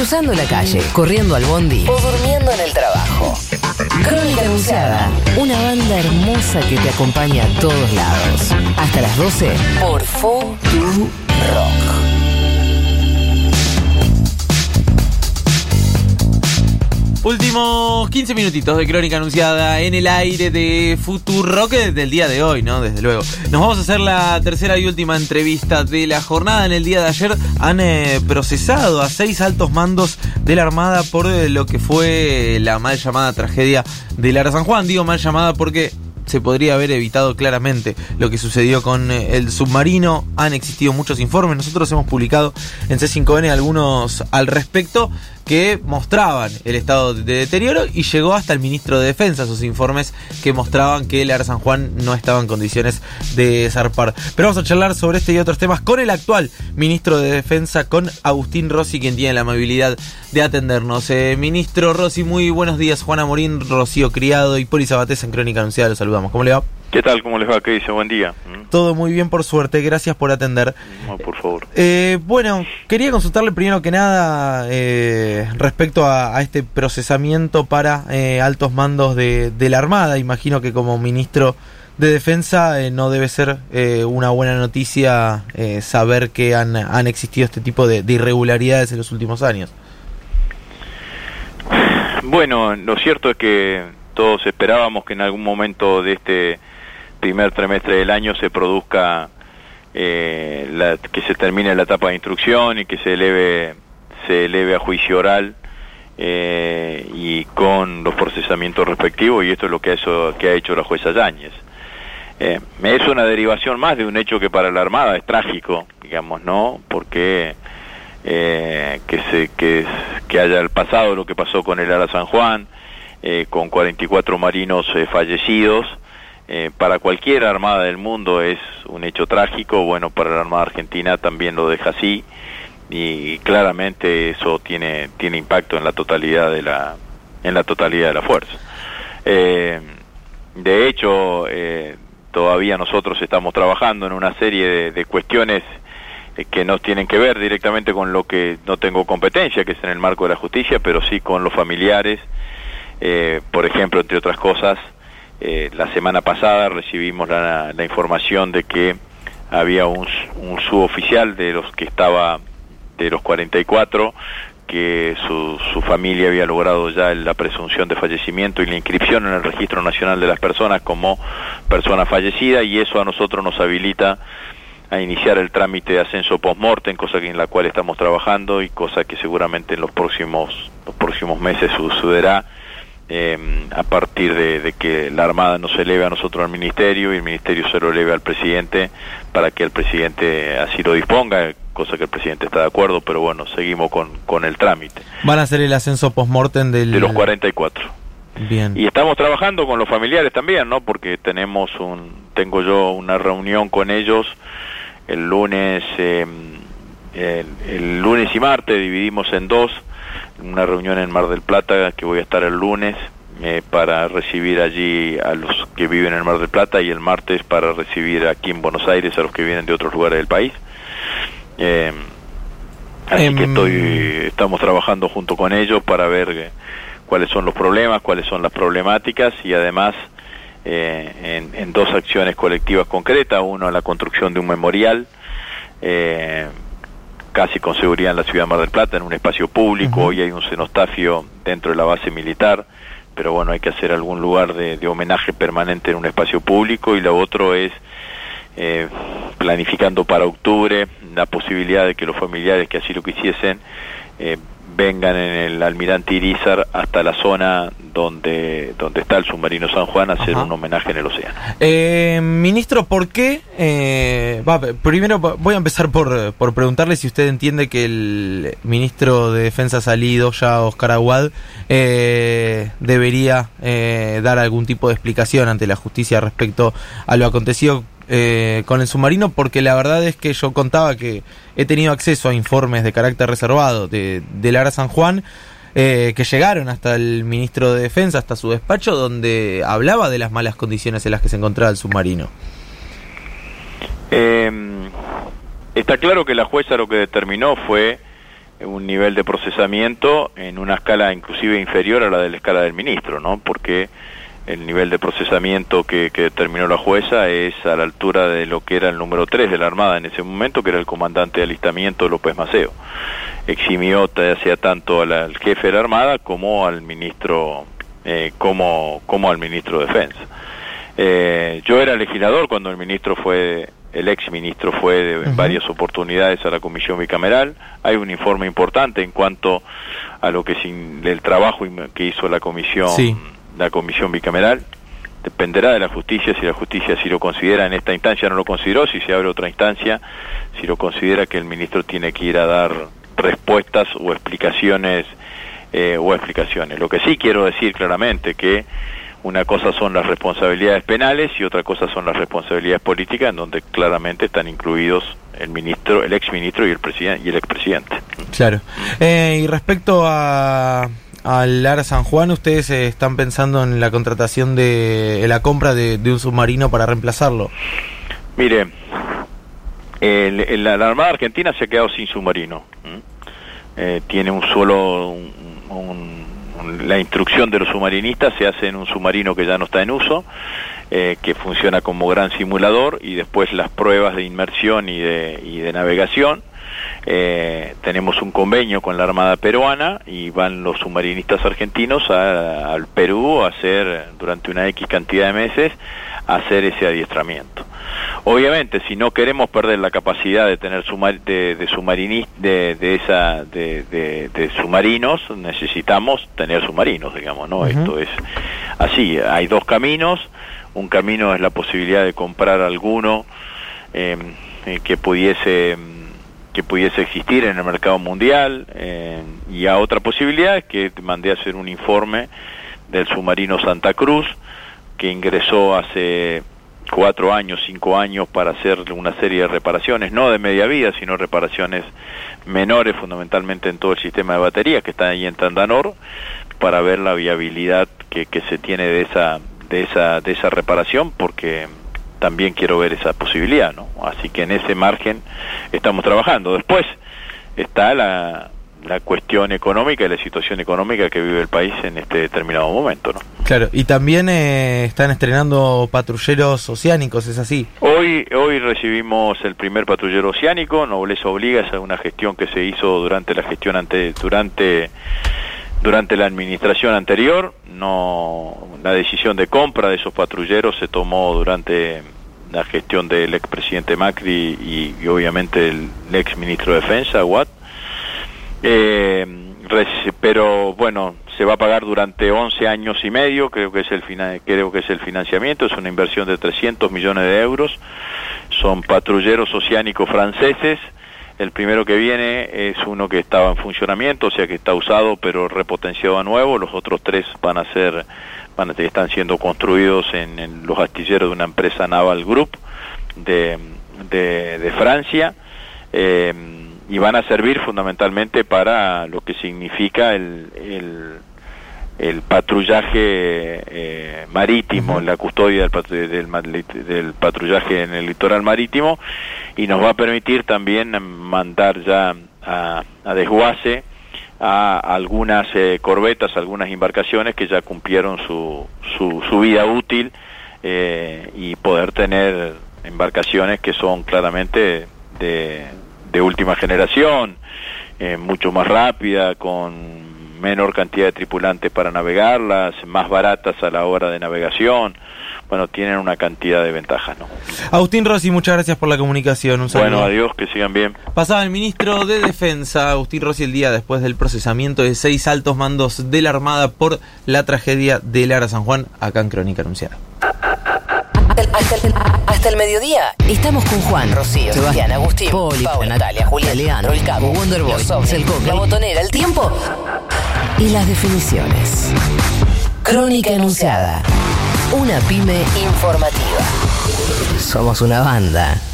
cruzando la calle, corriendo al bondi o durmiendo en el trabajo. Crónica Anunciada, una banda hermosa que te acompaña a todos lados. Hasta las 12 por Futuro Rock. Últimos 15 minutitos de crónica anunciada en el aire de Rock del día de hoy, ¿no? Desde luego. Nos vamos a hacer la tercera y última entrevista de la jornada. En el día de ayer han eh, procesado a seis altos mandos de la Armada por eh, lo que fue la mal llamada tragedia de Lara San Juan. Digo mal llamada porque se podría haber evitado claramente lo que sucedió con eh, el submarino. Han existido muchos informes. Nosotros hemos publicado en C5N algunos al respecto que mostraban el estado de deterioro y llegó hasta el ministro de Defensa sus informes que mostraban que el Ar San Juan no estaba en condiciones de zarpar. Pero vamos a charlar sobre este y otros temas con el actual ministro de Defensa, con Agustín Rossi, quien tiene la amabilidad de atendernos. Eh, ministro Rossi, muy buenos días. Juana Morín, Rocío Criado y Poli Sabatés en Crónica Anunciada. Los saludamos. ¿Cómo le va? ¿Qué tal? ¿Cómo les va? ¿Qué dice? Buen día. ¿Mm? Todo muy bien, por suerte. Gracias por atender. No, por favor. Eh, bueno, quería consultarle primero que nada eh, respecto a, este procesamiento para eh, altos mandos de, la Armada. Imagino que como ministro de Defensa no debe ser una buena noticia saber que han, han, existido este tipo de, de irregularidades en los últimos años. Bueno, lo cierto es que todos esperábamos que en algún momento de este primer trimestre del año se produzca, eh, la, que se termine la etapa de instrucción y que se eleve, se eleve a juicio oral eh, y con los procesamientos respectivos y esto es lo que ha hecho, que ha hecho la jueza Yáñez. Eh, es una derivación más de un hecho que para la Armada es trágico, digamos, ¿no? Porque eh, que, se, que, haya pasado lo que pasó con el Ara San Juan, eh, con 44 marinos eh, fallecidos, eh, para cualquier armada del mundo es un hecho trágico, bueno, para la Armada Argentina también lo deja así y claramente eso tiene tiene impacto en la totalidad de la en la totalidad de la fuerza. Eh, de hecho, eh, todavía nosotros estamos trabajando en una serie de, de cuestiones eh, que no tienen que ver directamente con lo que no tengo competencia, que es en el marco de la justicia, pero sí con los familiares. Eh, por ejemplo, entre otras cosas, eh, la semana pasada recibimos la, información de que había un, un, suboficial de los que estaba de los 44 que su, su familia había logrado ya la presunción de fallecimiento y la inscripción en el registro nacional de las personas como persona fallecida y eso a nosotros nos habilita a iniciar el trámite de ascenso post-mortem, cosa en la cual estamos trabajando y cosa que seguramente en los próximos, los próximos meses sucederá eh, a partir de, que la Armada nos eleve a nosotros al Ministerio y el Ministerio se lo eleve al presidente para que el presidente así lo disponga, cosa que el presidente está de acuerdo, pero bueno, seguimos con, con el trámite. ¿Van a hacer el ascenso post-mortem del... De los 44. Bien. Y estamos trabajando con los familiares también, ¿no? Porque tenemos un, tengo yo una reunión con ellos el lunes, eh, el, el lunes y martes, dividimos en dos, una reunión en Mar del Plata que voy a estar el lunes eh, para recibir allí a los que viven en Mar del Plata y el martes para recibir aquí en Buenos Aires a los que vienen de otros lugares del país. Eh, así que em, estoy, estamos trabajando junto con ellos para ver eh, cuáles son los problemas, cuáles son las problemáticas y además eh, en, en, dos acciones colectivas concretas, uno la construcción de un memorial eh, casi con seguridad en la ciudad de Mar del Plata, en un espacio público. Hoy hay un cenostafio dentro de la base militar, pero bueno, hay que hacer algún lugar de, de homenaje permanente en un espacio público. Y lo otro es eh, planificando para octubre la posibilidad de que los familiares que así lo quisiesen eh, vengan en el almirante Irizar hasta la zona donde, donde está el submarino San Juan a hacer un homenaje en el océano. Eh, ministro, ¿por qué? Eh, primero voy a empezar por, por preguntarle si usted entiende que el ministro de Defensa salido, ya Oscar Aguad, eh, debería eh, dar algún tipo de explicación ante la justicia respecto a lo acontecido eh, con el submarino porque la verdad es que yo contaba que he tenido acceso a informes de carácter reservado de, de Lara San Juan eh, que llegaron hasta el ministro de Defensa, hasta su despacho, donde hablaba de las malas condiciones en las que se encontraba el submarino. Eh, está claro que la jueza lo que determinó fue un nivel de procesamiento en una escala inclusive inferior a la de la escala del ministro, ¿no? Porque el nivel de procesamiento que, que, determinó la jueza es a la altura de lo que era el número 3 de la Armada en ese momento, que era el comandante de alistamiento López Maceo. Eximió sea tanto al, al jefe de la Armada como al ministro, eh, como, como al ministro de Defensa. Eh, yo era legislador cuando el ministro fue, el ex ministro fue de, en varias oportunidades a la comisión bicameral. Hay un informe importante en cuanto a lo que sin el trabajo que hizo la comisión. Sí la comisión bicameral. Dependerá de la justicia si la justicia si lo considera en esta instancia no lo consideró, si se abre otra instancia, si lo considera que el ministro tiene que ir a dar respuestas o explicaciones eh, o explicaciones. Lo que sí quiero decir claramente que una cosa son las responsabilidades penales y otra cosa son las responsabilidades políticas, en donde claramente están incluidos el ministro, el ex ministro y el presidente y el expresidente. Claro. Eh, y respecto a al Lara San Juan, ¿ustedes eh, están pensando en la contratación de, la compra de, un submarino para reemplazarlo? Mire, el, la Armada Argentina se ha quedado sin submarino. Eh, tiene un solo, un, un, la instrucción de los submarinistas se hace en un submarino que ya no está en uso, eh, que funciona como gran simulador y después las pruebas de inmersión y de, y de navegación eh, tenemos un convenio con la Armada Peruana y van los submarinistas argentinos a, al Perú a hacer, durante una X cantidad de meses, a hacer ese adiestramiento. Obviamente, si no queremos perder la capacidad de tener sumar, de, de, de, de, esa, de, de, de, submarinos, necesitamos tener submarinos, digamos, ¿no? Uh -huh. Esto es así, hay dos caminos, un camino es la posibilidad de comprar alguno eh, que pudiese pudiese existir en el mercado mundial eh, y a otra posibilidad que mandé a hacer un informe del submarino Santa Cruz que ingresó hace cuatro años, cinco años para hacer una serie de reparaciones, no de media vida, sino reparaciones menores fundamentalmente en todo el sistema de baterías que está ahí en Tandanor para ver la viabilidad que, que se tiene de esa, de esa, de esa reparación porque también quiero ver esa posibilidad, ¿no? Así que en ese margen estamos trabajando. Después está la, la cuestión económica y la situación económica que vive el país en este determinado momento, ¿no? Claro, y también eh, están estrenando patrulleros oceánicos, ¿es así? Hoy hoy recibimos el primer patrullero oceánico, Nobleza Obliga, es una gestión que se hizo durante la gestión ante durante durante la administración anterior, no la decisión de compra de esos patrulleros se tomó durante la gestión del expresidente Macri y, obviamente el, el ex ministro de Defensa, Watt. Eh, pero bueno, se va a pagar durante 11 años y medio, creo que es el creo que es el financiamiento, es una inversión de 300 millones de euros. Son patrulleros oceánicos franceses el primero que viene es uno que estaba en funcionamiento, o sea que está usado pero repotenciado a nuevo. Los otros tres van a ser, van a, están siendo construidos en, los astilleros de una empresa Naval Group de, de, de Francia. Eh, y van a servir fundamentalmente para lo que significa el, el, el patrullaje eh, marítimo, uh -huh. la custodia del, del, del, patrullaje en el litoral marítimo y nos va a permitir también mandar ya a, a desguace a algunas eh, corbetas, algunas embarcaciones que ya cumplieron su, su, su vida útil eh, y poder tener embarcaciones que son claramente de, de última generación, eh, mucho más rápida, con menor cantidad de tripulantes para navegarlas, más baratas a la hora de navegación. Bueno, tienen una cantidad de ventajas, ¿no? Agustín Rossi, muchas gracias por la comunicación. Un saludo. Bueno, adiós, que sigan bien. Pasaba el ministro de Defensa, Agustín Rossi, el día después del procesamiento de seis altos mandos de la Armada por la tragedia de Lara San Juan, acá en Crónica Anunciada. Hasta el, hasta el, mediodía estamos con Juan, Rocío, Sebastián, Agustín, Poli, Paula, Natalia, Julián, Leandro, el Cabo, Wonderboy, el la Botonera, el Tiempo y las definiciones. Crónica Enunciada. Una pyme informativa. Somos una banda.